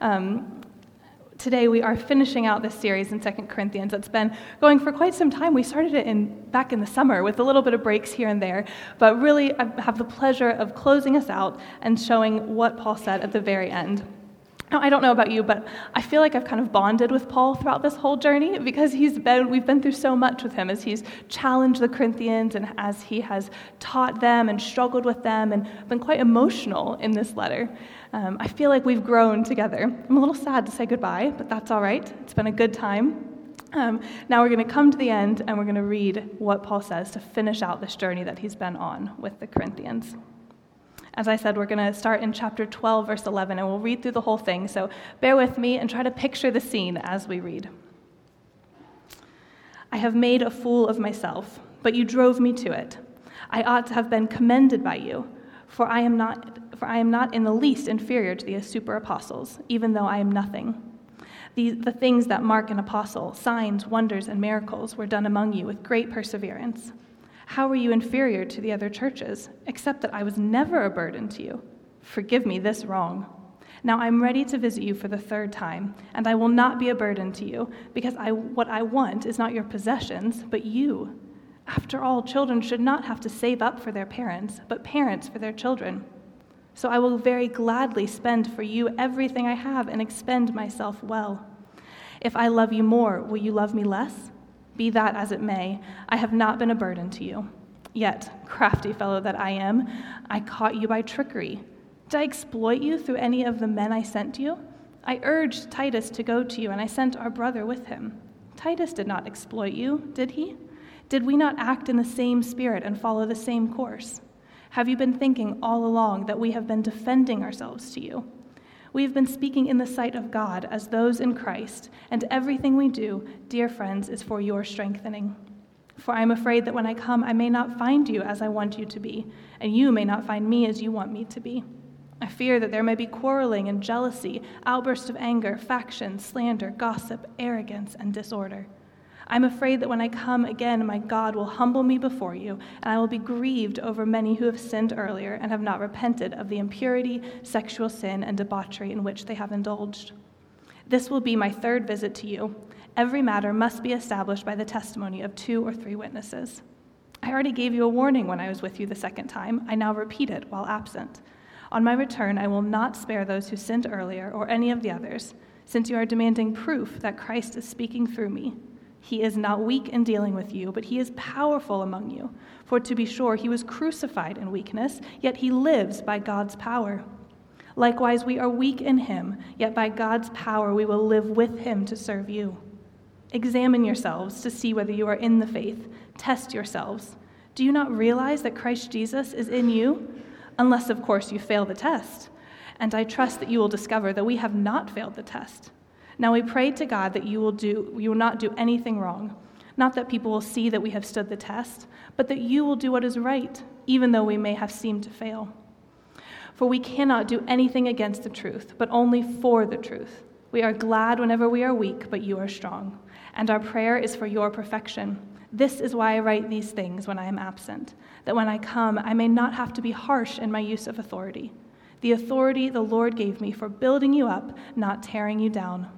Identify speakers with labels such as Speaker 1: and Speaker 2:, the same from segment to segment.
Speaker 1: Um, today we are finishing out this series in 2 Corinthians. It's been going for quite some time. We started it in, back in the summer with a little bit of breaks here and there, but really I have the pleasure of closing us out and showing what Paul said at the very end. Now, I don't know about you, but I feel like I've kind of bonded with Paul throughout this whole journey because he's been, we've been through so much with him as he's challenged the Corinthians and as he has taught them and struggled with them and been quite emotional in this letter. Um, I feel like we've grown together. I'm a little sad to say goodbye, but that's all right. It's been a good time. Um, now we're going to come to the end and we're going to read what Paul says to finish out this journey that he's been on with the Corinthians. As I said, we're going to start in chapter 12, verse 11, and we'll read through the whole thing. So bear with me and try to picture the scene as we read. I have made a fool of myself, but you drove me to it. I ought to have been commended by you, for I am not, for I am not in the least inferior to the super apostles, even though I am nothing. The, the things that mark an apostle, signs, wonders, and miracles, were done among you with great perseverance. How were you inferior to the other churches, except that I was never a burden to you? Forgive me this wrong. Now I'm ready to visit you for the third time, and I will not be a burden to you, because I, what I want is not your possessions, but you. After all, children should not have to save up for their parents, but parents for their children. So I will very gladly spend for you everything I have and expend myself well. If I love you more, will you love me less? Be that as it may, I have not been a burden to you. Yet, crafty fellow that I am, I caught you by trickery. Did I exploit you through any of the men I sent you? I urged Titus to go to you, and I sent our brother with him. Titus did not exploit you, did he? Did we not act in the same spirit and follow the same course? Have you been thinking all along that we have been defending ourselves to you? We have been speaking in the sight of God as those in Christ, and everything we do, dear friends, is for your strengthening. For I am afraid that when I come, I may not find you as I want you to be, and you may not find me as you want me to be. I fear that there may be quarreling and jealousy, outbursts of anger, factions, slander, gossip, arrogance, and disorder. I'm afraid that when I come again, my God will humble me before you, and I will be grieved over many who have sinned earlier and have not repented of the impurity, sexual sin, and debauchery in which they have indulged. This will be my third visit to you. Every matter must be established by the testimony of two or three witnesses. I already gave you a warning when I was with you the second time. I now repeat it while absent. On my return, I will not spare those who sinned earlier or any of the others, since you are demanding proof that Christ is speaking through me. He is not weak in dealing with you, but he is powerful among you. For to be sure, he was crucified in weakness, yet he lives by God's power. Likewise, we are weak in him, yet by God's power we will live with him to serve you. Examine yourselves to see whether you are in the faith. Test yourselves. Do you not realize that Christ Jesus is in you? Unless, of course, you fail the test. And I trust that you will discover that we have not failed the test. Now we pray to God that you will, do, you will not do anything wrong. Not that people will see that we have stood the test, but that you will do what is right, even though we may have seemed to fail. For we cannot do anything against the truth, but only for the truth. We are glad whenever we are weak, but you are strong. And our prayer is for your perfection. This is why I write these things when I am absent, that when I come, I may not have to be harsh in my use of authority. The authority the Lord gave me for building you up, not tearing you down.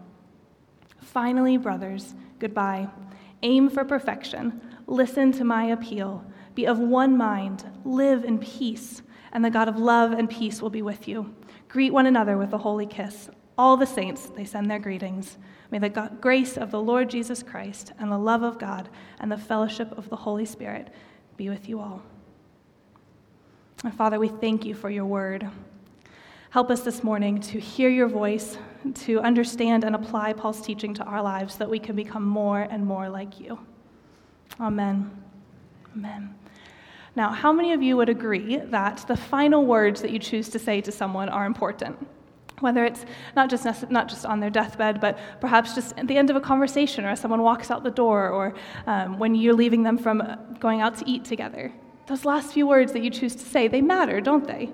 Speaker 1: Finally, brothers, goodbye. Aim for perfection. Listen to my appeal. Be of one mind. Live in peace. And the God of love and peace will be with you. Greet one another with a holy kiss. All the saints, they send their greetings. May the God, grace of the Lord Jesus Christ and the love of God and the fellowship of the Holy Spirit be with you all. And Father, we thank you for your word. Help us this morning to hear your voice, to understand and apply Paul's teaching to our lives so that we can become more and more like you. Amen. Amen. Now, how many of you would agree that the final words that you choose to say to someone are important? Whether it's not just, not just on their deathbed, but perhaps just at the end of a conversation, or as someone walks out the door, or um, when you're leaving them from going out to eat together. Those last few words that you choose to say, they matter, don't they?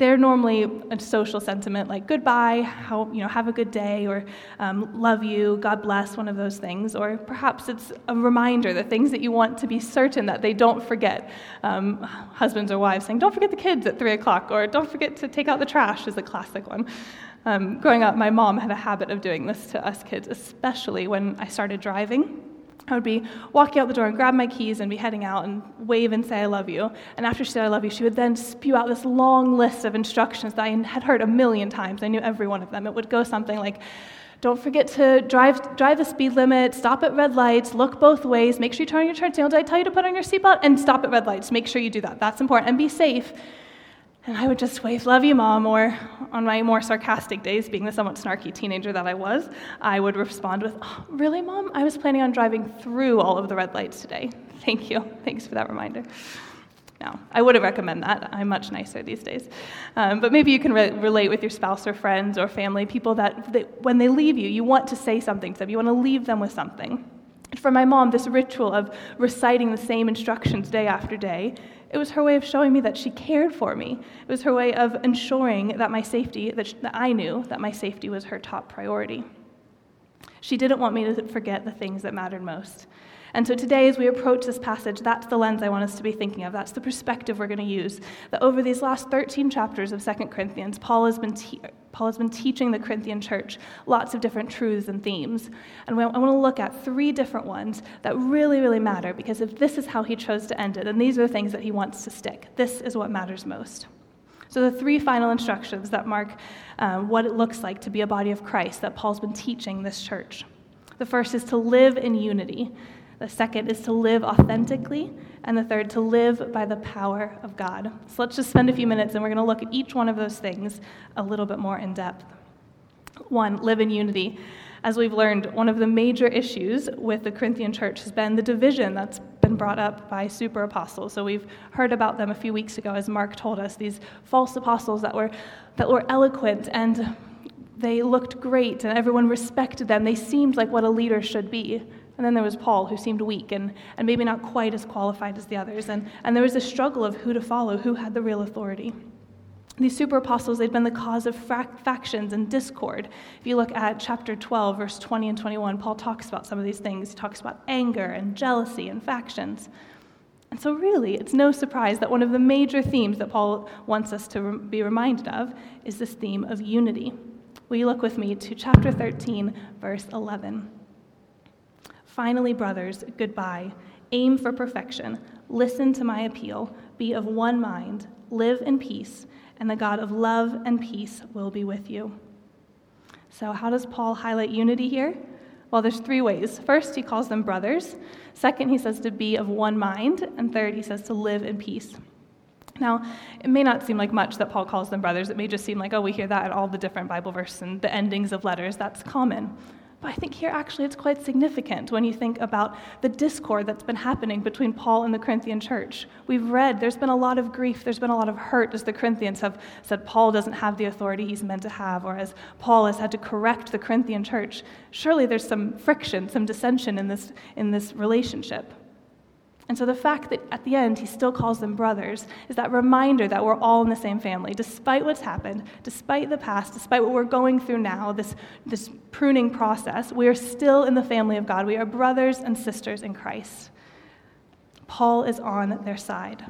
Speaker 1: They're normally a social sentiment like goodbye, how, you know, have a good day, or um, love you, God bless, one of those things. Or perhaps it's a reminder, the things that you want to be certain that they don't forget. Um, husbands or wives saying, don't forget the kids at 3 o'clock, or don't forget to take out the trash is a classic one. Um, growing up, my mom had a habit of doing this to us kids, especially when I started driving. I would be walking out the door and grab my keys and be heading out and wave and say, I love you. And after she said, I love you, she would then spew out this long list of instructions that I had heard a million times. I knew every one of them. It would go something like, don't forget to drive, drive the speed limit, stop at red lights, look both ways, make sure you turn on your turn signal. Did I tell you to put on your seatbelt? And stop at red lights. Make sure you do that. That's important. And be safe. And I would just wave, love you, mom, or on my more sarcastic days, being the somewhat snarky teenager that I was, I would respond with, oh, really, mom? I was planning on driving through all of the red lights today. Thank you. Thanks for that reminder. No, I wouldn't recommend that. I'm much nicer these days. Um, but maybe you can re- relate with your spouse or friends or family, people that, that when they leave you, you want to say something to them, you want to leave them with something. For my mom, this ritual of reciting the same instructions day after day, it was her way of showing me that she cared for me. It was her way of ensuring that my safety, that, she, that I knew that my safety was her top priority. She didn't want me to forget the things that mattered most. And so today, as we approach this passage, that's the lens I want us to be thinking of. That's the perspective we're going to use. That over these last 13 chapters of 2 Corinthians, Paul has been, te- Paul has been teaching the Corinthian church lots of different truths and themes. And I want to look at three different ones that really, really matter because if this is how he chose to end it, then these are the things that he wants to stick. This is what matters most. So, the three final instructions that mark um, what it looks like to be a body of Christ that Paul's been teaching this church. The first is to live in unity. The second is to live authentically. And the third, to live by the power of God. So let's just spend a few minutes and we're going to look at each one of those things a little bit more in depth. One, live in unity. As we've learned, one of the major issues with the Corinthian church has been the division that's been brought up by super apostles. So we've heard about them a few weeks ago, as Mark told us, these false apostles that were, that were eloquent and they looked great and everyone respected them. They seemed like what a leader should be. And then there was Paul, who seemed weak and, and maybe not quite as qualified as the others. And, and there was a struggle of who to follow, who had the real authority. These super apostles, they'd been the cause of factions and discord. If you look at chapter 12, verse 20 and 21, Paul talks about some of these things. He talks about anger and jealousy and factions. And so, really, it's no surprise that one of the major themes that Paul wants us to be reminded of is this theme of unity. Will you look with me to chapter 13, verse 11? Finally, brothers, goodbye. Aim for perfection. Listen to my appeal. Be of one mind. Live in peace, and the God of love and peace will be with you. So, how does Paul highlight unity here? Well, there's three ways. First, he calls them brothers. Second, he says to be of one mind. And third, he says to live in peace. Now, it may not seem like much that Paul calls them brothers. It may just seem like, oh, we hear that at all the different Bible verses and the endings of letters. That's common. But I think here actually it's quite significant when you think about the discord that's been happening between Paul and the Corinthian church. We've read there's been a lot of grief, there's been a lot of hurt as the Corinthians have said Paul doesn't have the authority he's meant to have, or as Paul has had to correct the Corinthian church. Surely there's some friction, some dissension in this, in this relationship. And so the fact that at the end he still calls them brothers is that reminder that we're all in the same family. Despite what's happened, despite the past, despite what we're going through now, this, this pruning process, we are still in the family of God. We are brothers and sisters in Christ. Paul is on their side.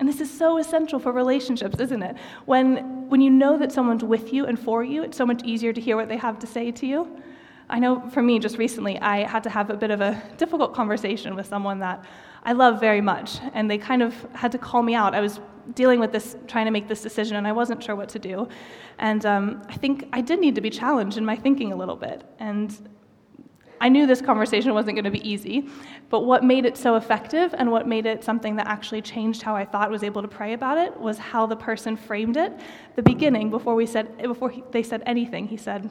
Speaker 1: And this is so essential for relationships, isn't it? When, when you know that someone's with you and for you, it's so much easier to hear what they have to say to you. I know for me, just recently, I had to have a bit of a difficult conversation with someone that I love very much. And they kind of had to call me out. I was dealing with this, trying to make this decision, and I wasn't sure what to do. And um, I think I did need to be challenged in my thinking a little bit. And I knew this conversation wasn't going to be easy, but what made it so effective and what made it something that actually changed how I thought was able to pray about it was how the person framed it. The beginning, before we said, before he, they said anything, he said,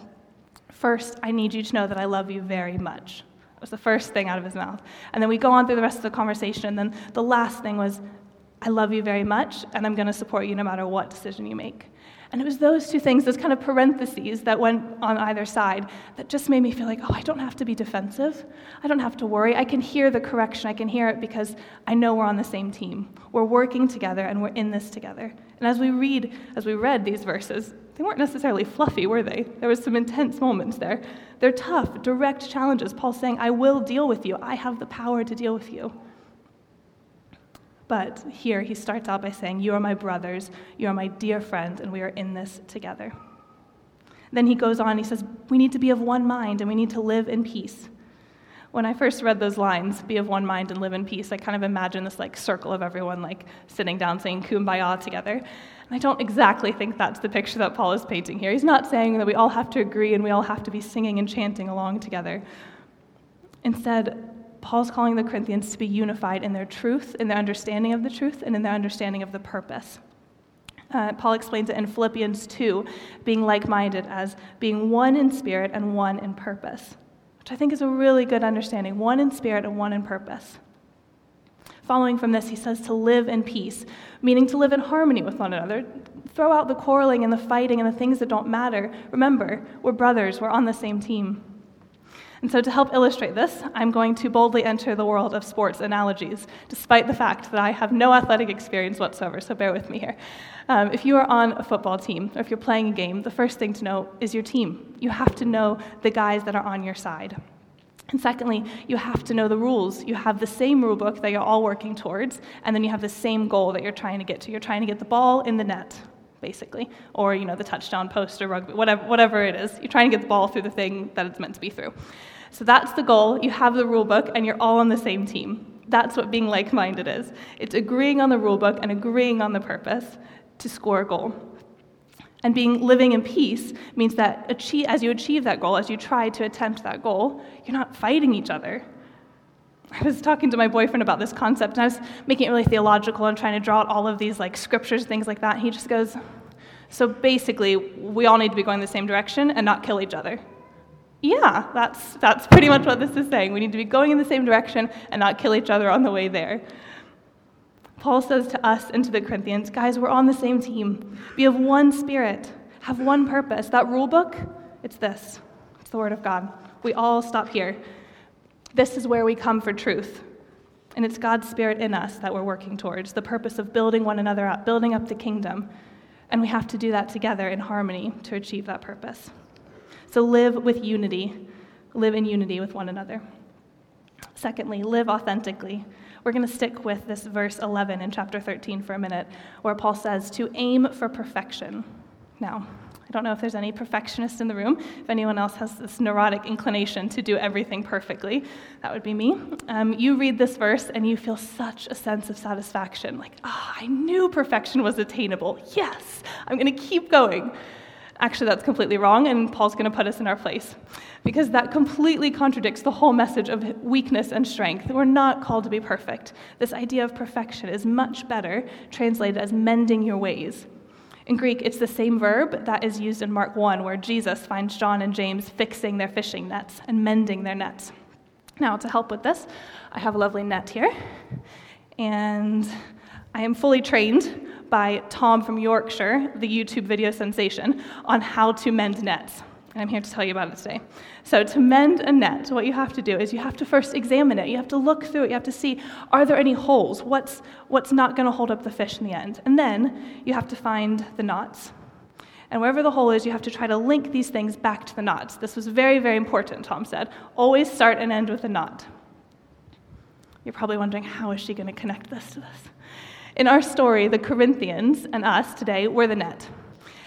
Speaker 1: First, I need you to know that I love you very much was the first thing out of his mouth. And then we go on through the rest of the conversation, and then the last thing was, I love you very much, and I'm going to support you no matter what decision you make. And it was those two things, those kind of parentheses that went on either side, that just made me feel like, oh, I don't have to be defensive. I don't have to worry. I can hear the correction. I can hear it because I know we're on the same team. We're working together and we're in this together. And as we read, as we read these verses, they weren't necessarily fluffy, were they? There was some intense moments there. They're tough, direct challenges. Paul's saying, I will deal with you. I have the power to deal with you. But here he starts out by saying, You are my brothers, you are my dear friends, and we are in this together. Then he goes on, he says, We need to be of one mind and we need to live in peace. When I first read those lines, be of one mind and live in peace, I kind of imagined this like circle of everyone like sitting down saying kumbaya together. And I don't exactly think that's the picture that Paul is painting here. He's not saying that we all have to agree and we all have to be singing and chanting along together. Instead, Paul's calling the Corinthians to be unified in their truth, in their understanding of the truth, and in their understanding of the purpose. Uh, Paul explains it in Philippians 2, being like minded as being one in spirit and one in purpose, which I think is a really good understanding one in spirit and one in purpose. Following from this, he says to live in peace, meaning to live in harmony with one another. Throw out the quarreling and the fighting and the things that don't matter. Remember, we're brothers, we're on the same team. And so, to help illustrate this, I'm going to boldly enter the world of sports analogies, despite the fact that I have no athletic experience whatsoever, so bear with me here. Um, if you are on a football team, or if you're playing a game, the first thing to know is your team. You have to know the guys that are on your side. And secondly, you have to know the rules. You have the same rule book that you're all working towards, and then you have the same goal that you're trying to get to. You're trying to get the ball in the net, basically, or you know the touchdown post or rugby, whatever, whatever it is. You're trying to get the ball through the thing that it's meant to be through. So that's the goal. You have the rule book, and you're all on the same team. That's what being like minded is it's agreeing on the rule book and agreeing on the purpose to score a goal. And being living in peace means that achieve, as you achieve that goal, as you try to attempt that goal, you're not fighting each other. I was talking to my boyfriend about this concept, and I was making it really theological and trying to draw out all of these like scriptures, things like that. And he just goes, "So basically, we all need to be going the same direction and not kill each other." Yeah, that's, that's pretty much what this is saying. We need to be going in the same direction and not kill each other on the way there. Paul says to us and to the Corinthians, guys, we're on the same team. Be of one spirit, have one purpose. That rule book, it's this it's the Word of God. We all stop here. This is where we come for truth. And it's God's Spirit in us that we're working towards, the purpose of building one another up, building up the kingdom. And we have to do that together in harmony to achieve that purpose. So live with unity, live in unity with one another. Secondly, live authentically. We're going to stick with this verse 11 in chapter 13 for a minute, where Paul says to aim for perfection. Now, I don't know if there's any perfectionists in the room. If anyone else has this neurotic inclination to do everything perfectly, that would be me. Um, you read this verse and you feel such a sense of satisfaction like, ah, oh, I knew perfection was attainable. Yes, I'm going to keep going. Actually, that's completely wrong, and Paul's going to put us in our place. Because that completely contradicts the whole message of weakness and strength. We're not called to be perfect. This idea of perfection is much better translated as mending your ways. In Greek, it's the same verb that is used in Mark 1, where Jesus finds John and James fixing their fishing nets and mending their nets. Now, to help with this, I have a lovely net here, and I am fully trained by Tom from Yorkshire, the YouTube video sensation, on how to mend nets. And I'm here to tell you about it today. So, to mend a net, what you have to do is you have to first examine it. You have to look through it. You have to see are there any holes? What's, what's not going to hold up the fish in the end? And then you have to find the knots. And wherever the hole is, you have to try to link these things back to the knots. This was very, very important, Tom said. Always start and end with a knot. You're probably wondering, how is she going to connect this to this? In our story, the Corinthians and us today, we're the net.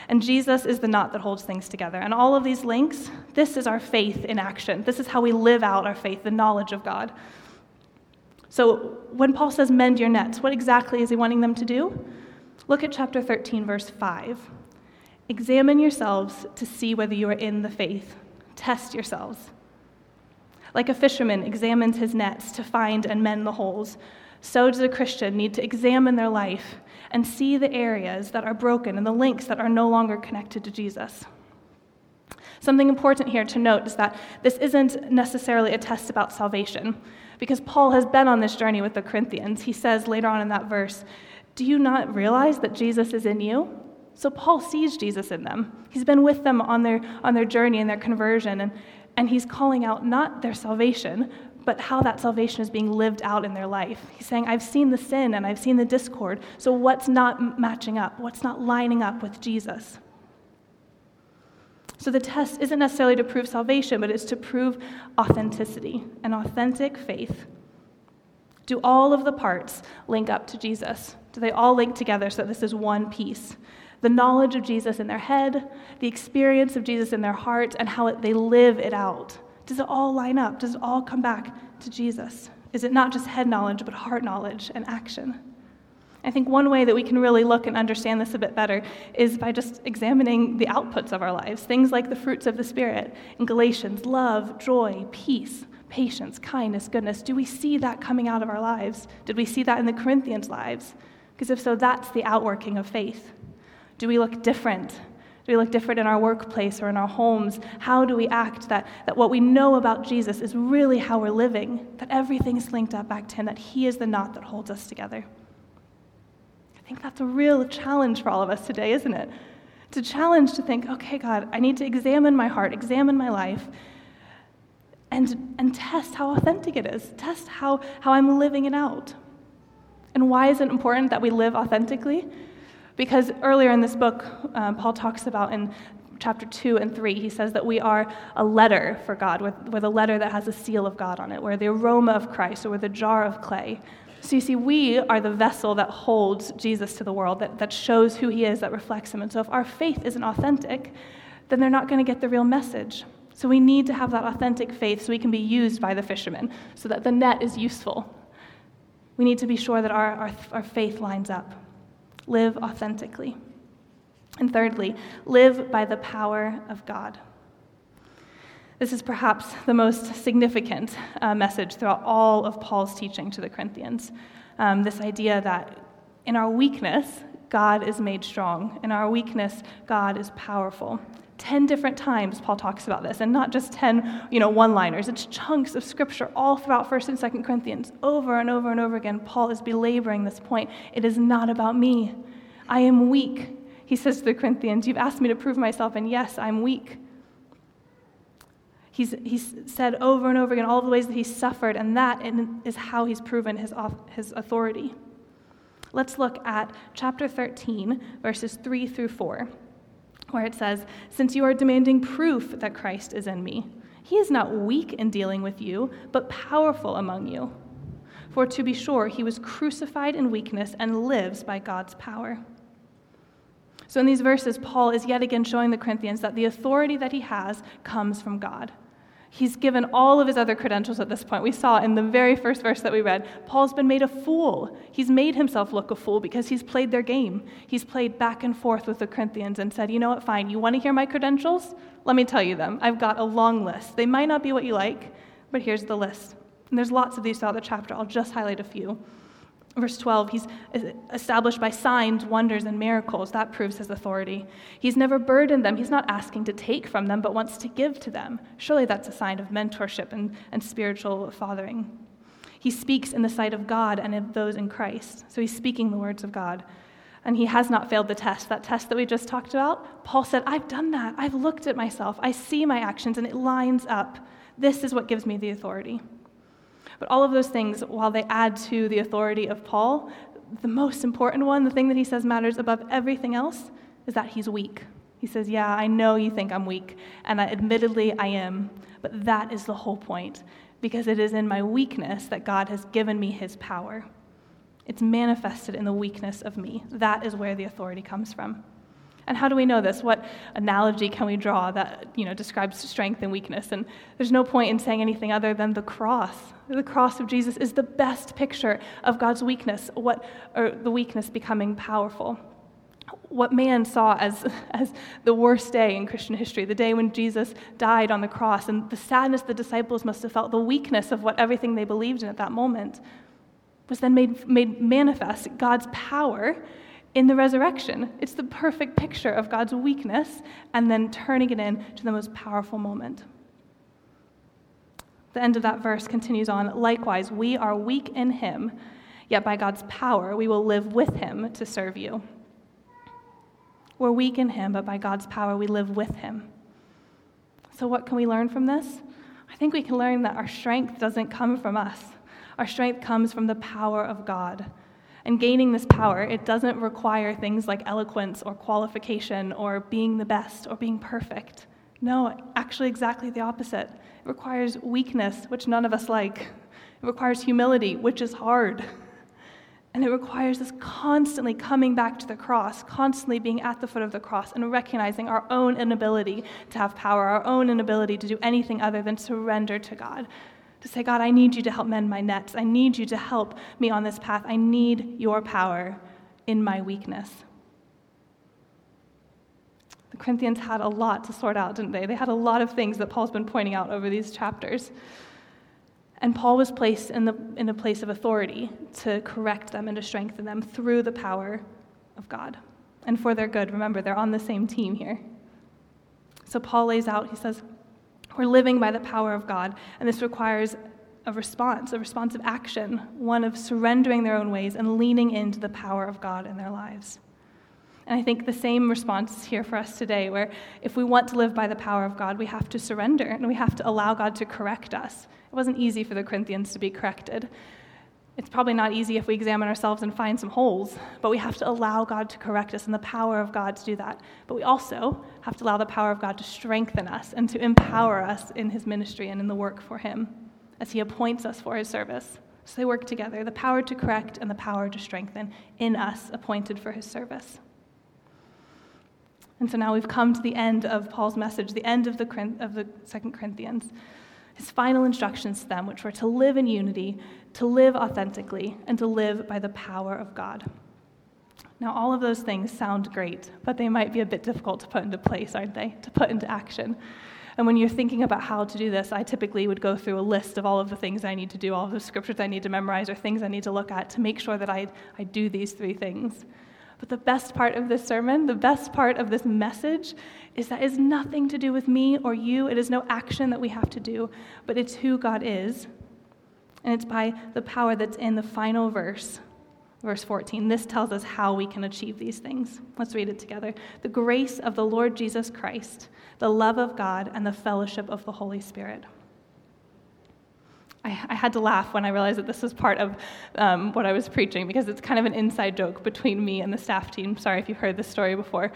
Speaker 1: And Jesus is the knot that holds things together. And all of these links, this is our faith in action. This is how we live out our faith, the knowledge of God. So when Paul says mend your nets, what exactly is he wanting them to do? Look at chapter 13, verse 5. Examine yourselves to see whether you are in the faith. Test yourselves. Like a fisherman examines his nets to find and mend the holes, so does a Christian need to examine their life and see the areas that are broken and the links that are no longer connected to Jesus. Something important here to note is that this isn't necessarily a test about salvation, because Paul has been on this journey with the Corinthians. He says later on in that verse, Do you not realize that Jesus is in you? So Paul sees Jesus in them. He's been with them on their, on their journey and their conversion, and, and he's calling out not their salvation, but how that salvation is being lived out in their life. He's saying, I've seen the sin and I've seen the discord, so what's not matching up? What's not lining up with Jesus? So the test isn't necessarily to prove salvation, but it's to prove authenticity, an authentic faith. Do all of the parts link up to Jesus? Do they all link together so this is one piece? the knowledge of Jesus in their head, the experience of Jesus in their heart, and how they live it out. Does it all line up? Does it all come back to Jesus? Is it not just head knowledge, but heart knowledge and action? I think one way that we can really look and understand this a bit better is by just examining the outputs of our lives. Things like the fruits of the Spirit in Galatians love, joy, peace, patience, kindness, goodness. Do we see that coming out of our lives? Did we see that in the Corinthians' lives? Because if so, that's the outworking of faith. Do we look different? Do we look different in our workplace or in our homes? How do we act that, that what we know about Jesus is really how we're living? That everything's linked up back to Him, that He is the knot that holds us together. I think that's a real challenge for all of us today, isn't it? It's a challenge to think, okay, God, I need to examine my heart, examine my life, and, and test how authentic it is, test how, how I'm living it out. And why is it important that we live authentically? Because earlier in this book, um, Paul talks about in chapter 2 and 3, he says that we are a letter for God. We're, we're letter that has a seal of God on it. We're the aroma of Christ, or we're the jar of clay. So you see, we are the vessel that holds Jesus to the world, that, that shows who he is, that reflects him. And so if our faith isn't authentic, then they're not going to get the real message. So we need to have that authentic faith so we can be used by the fishermen, so that the net is useful. We need to be sure that our, our, our faith lines up. Live authentically. And thirdly, live by the power of God. This is perhaps the most significant uh, message throughout all of Paul's teaching to the Corinthians. Um, this idea that in our weakness, God is made strong. In our weakness, God is powerful. Ten different times Paul talks about this, and not just ten, you know, one-liners. It's chunks of scripture all throughout First and Second Corinthians. Over and over and over again, Paul is belaboring this point. It is not about me. I am weak. He says to the Corinthians, You've asked me to prove myself, and yes, I'm weak. He's, he's said over and over again all the ways that he suffered, and that is how he's proven his, his authority. Let's look at chapter 13, verses 3 through 4, where it says, Since you are demanding proof that Christ is in me, he is not weak in dealing with you, but powerful among you. For to be sure, he was crucified in weakness and lives by God's power. So, in these verses, Paul is yet again showing the Corinthians that the authority that he has comes from God. He's given all of his other credentials at this point. We saw in the very first verse that we read, Paul's been made a fool. He's made himself look a fool because he's played their game. He's played back and forth with the Corinthians and said, You know what, fine, you want to hear my credentials? Let me tell you them. I've got a long list. They might not be what you like, but here's the list. And there's lots of these throughout the chapter. I'll just highlight a few. Verse 12, he's established by signs, wonders, and miracles. That proves his authority. He's never burdened them. He's not asking to take from them, but wants to give to them. Surely that's a sign of mentorship and, and spiritual fathering. He speaks in the sight of God and of those in Christ. So he's speaking the words of God. And he has not failed the test. That test that we just talked about, Paul said, I've done that. I've looked at myself. I see my actions, and it lines up. This is what gives me the authority. But all of those things, while they add to the authority of Paul, the most important one, the thing that he says matters above everything else, is that he's weak. He says, Yeah, I know you think I'm weak, and I, admittedly I am, but that is the whole point, because it is in my weakness that God has given me his power. It's manifested in the weakness of me. That is where the authority comes from. And how do we know this? What analogy can we draw that you know, describes strength and weakness? And there's no point in saying anything other than the cross. The cross of Jesus is the best picture of God's weakness, what, or the weakness becoming powerful. What man saw as, as the worst day in Christian history, the day when Jesus died on the cross, and the sadness the disciples must have felt, the weakness of what everything they believed in at that moment, was then made, made manifest God's power in the resurrection. It's the perfect picture of God's weakness and then turning it into the most powerful moment. The end of that verse continues on Likewise, we are weak in him, yet by God's power we will live with him to serve you. We're weak in him, but by God's power we live with him. So, what can we learn from this? I think we can learn that our strength doesn't come from us, our strength comes from the power of God. And gaining this power, it doesn't require things like eloquence or qualification or being the best or being perfect. No, actually, exactly the opposite. It requires weakness, which none of us like. It requires humility, which is hard. And it requires us constantly coming back to the cross, constantly being at the foot of the cross, and recognizing our own inability to have power, our own inability to do anything other than surrender to God. To say, God, I need you to help mend my nets. I need you to help me on this path. I need your power in my weakness. The Corinthians had a lot to sort out, didn't they? They had a lot of things that Paul's been pointing out over these chapters. And Paul was placed in, the, in a place of authority to correct them and to strengthen them through the power of God and for their good. Remember, they're on the same team here. So Paul lays out, he says, We're living by the power of God, and this requires a response, a responsive action, one of surrendering their own ways and leaning into the power of God in their lives. And I think the same response is here for us today, where if we want to live by the power of God, we have to surrender and we have to allow God to correct us. It wasn't easy for the Corinthians to be corrected. It's probably not easy if we examine ourselves and find some holes, but we have to allow God to correct us and the power of God to do that. But we also have to allow the power of God to strengthen us and to empower us in His ministry and in the work for Him as He appoints us for His service. So they work together the power to correct and the power to strengthen in us, appointed for His service. And so now we've come to the end of Paul's message, the end of the, of the Second Corinthians his final instructions to them, which were to live in unity, to live authentically, and to live by the power of God. Now, all of those things sound great, but they might be a bit difficult to put into place, aren't they? To put into action. And when you're thinking about how to do this, I typically would go through a list of all of the things I need to do, all of the scriptures I need to memorize, or things I need to look at to make sure that I, I do these three things. But the best part of this sermon, the best part of this message, is that has nothing to do with me or you. It is no action that we have to do, but it's who God is. And it's by the power that's in the final verse, verse 14. This tells us how we can achieve these things. Let's read it together. The grace of the Lord Jesus Christ, the love of God, and the fellowship of the Holy Spirit I, I, had to laugh when I realized that this was part of um, what I was preaching because it's kind of an inside joke between me and the staff team. Sorry if you've heard this story before.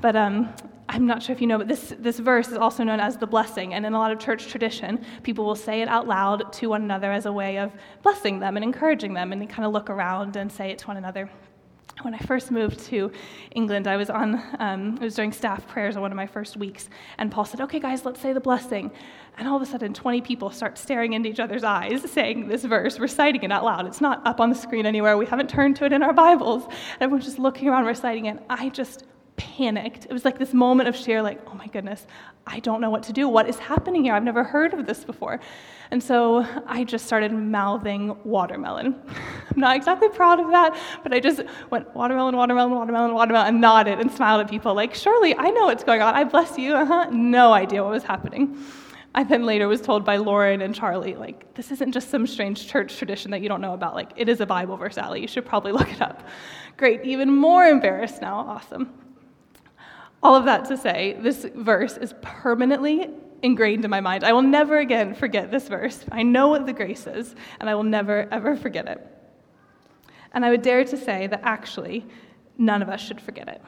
Speaker 1: But um, I'm not sure if you know, but this, this verse is also known as the blessing. And in a lot of church tradition, people will say it out loud to one another as a way of blessing them and encouraging them. And they kind of look around and say it to one another when I first moved to England, I was on, um, was during staff prayers on one of my first weeks, and Paul said, Okay, guys, let's say the blessing. And all of a sudden, 20 people start staring into each other's eyes, saying this verse, reciting it out loud. It's not up on the screen anywhere. We haven't turned to it in our Bibles. Everyone's just looking around, reciting it. I just panicked. It was like this moment of sheer, like, oh my goodness, I don't know what to do. What is happening here? I've never heard of this before. And so I just started mouthing watermelon. I'm not exactly proud of that, but I just went watermelon, watermelon, watermelon, watermelon, and nodded and smiled at people like, surely I know what's going on. I bless you. Uh-huh. No idea what was happening. I then later was told by Lauren and Charlie, like, this isn't just some strange church tradition that you don't know about. Like, it is a Bible verse, Allie. You should probably look it up. Great. Even more embarrassed now. Awesome. All of that to say, this verse is permanently ingrained in my mind. I will never again forget this verse. I know what the grace is, and I will never, ever forget it. And I would dare to say that actually, none of us should forget it.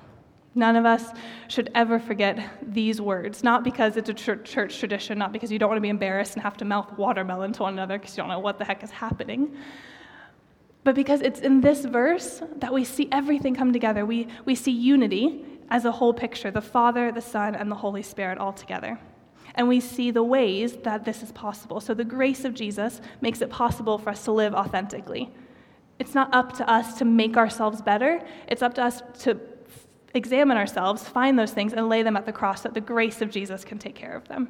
Speaker 1: None of us should ever forget these words, not because it's a church tradition, not because you don't want to be embarrassed and have to mouth watermelon to one another because you don't know what the heck is happening, but because it's in this verse that we see everything come together. We, we see unity as a whole picture the Father, the Son, and the Holy Spirit all together and we see the ways that this is possible. So the grace of Jesus makes it possible for us to live authentically. It's not up to us to make ourselves better, it's up to us to examine ourselves, find those things, and lay them at the cross so that the grace of Jesus can take care of them.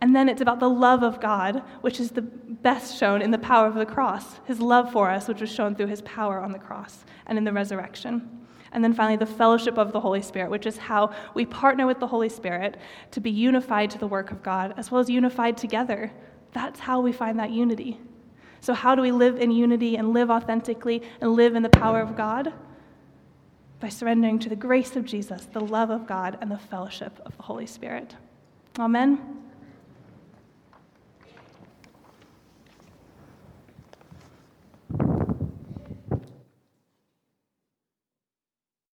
Speaker 1: And then it's about the love of God, which is the best shown in the power of the cross, his love for us, which was shown through his power on the cross and in the resurrection. And then finally, the fellowship of the Holy Spirit, which is how we partner with the Holy Spirit to be unified to the work of God, as well as unified together. That's how we find that unity. So, how do we live in unity and live authentically and live in the power of God? By surrendering to the grace of Jesus, the love of God, and the fellowship of the Holy Spirit. Amen.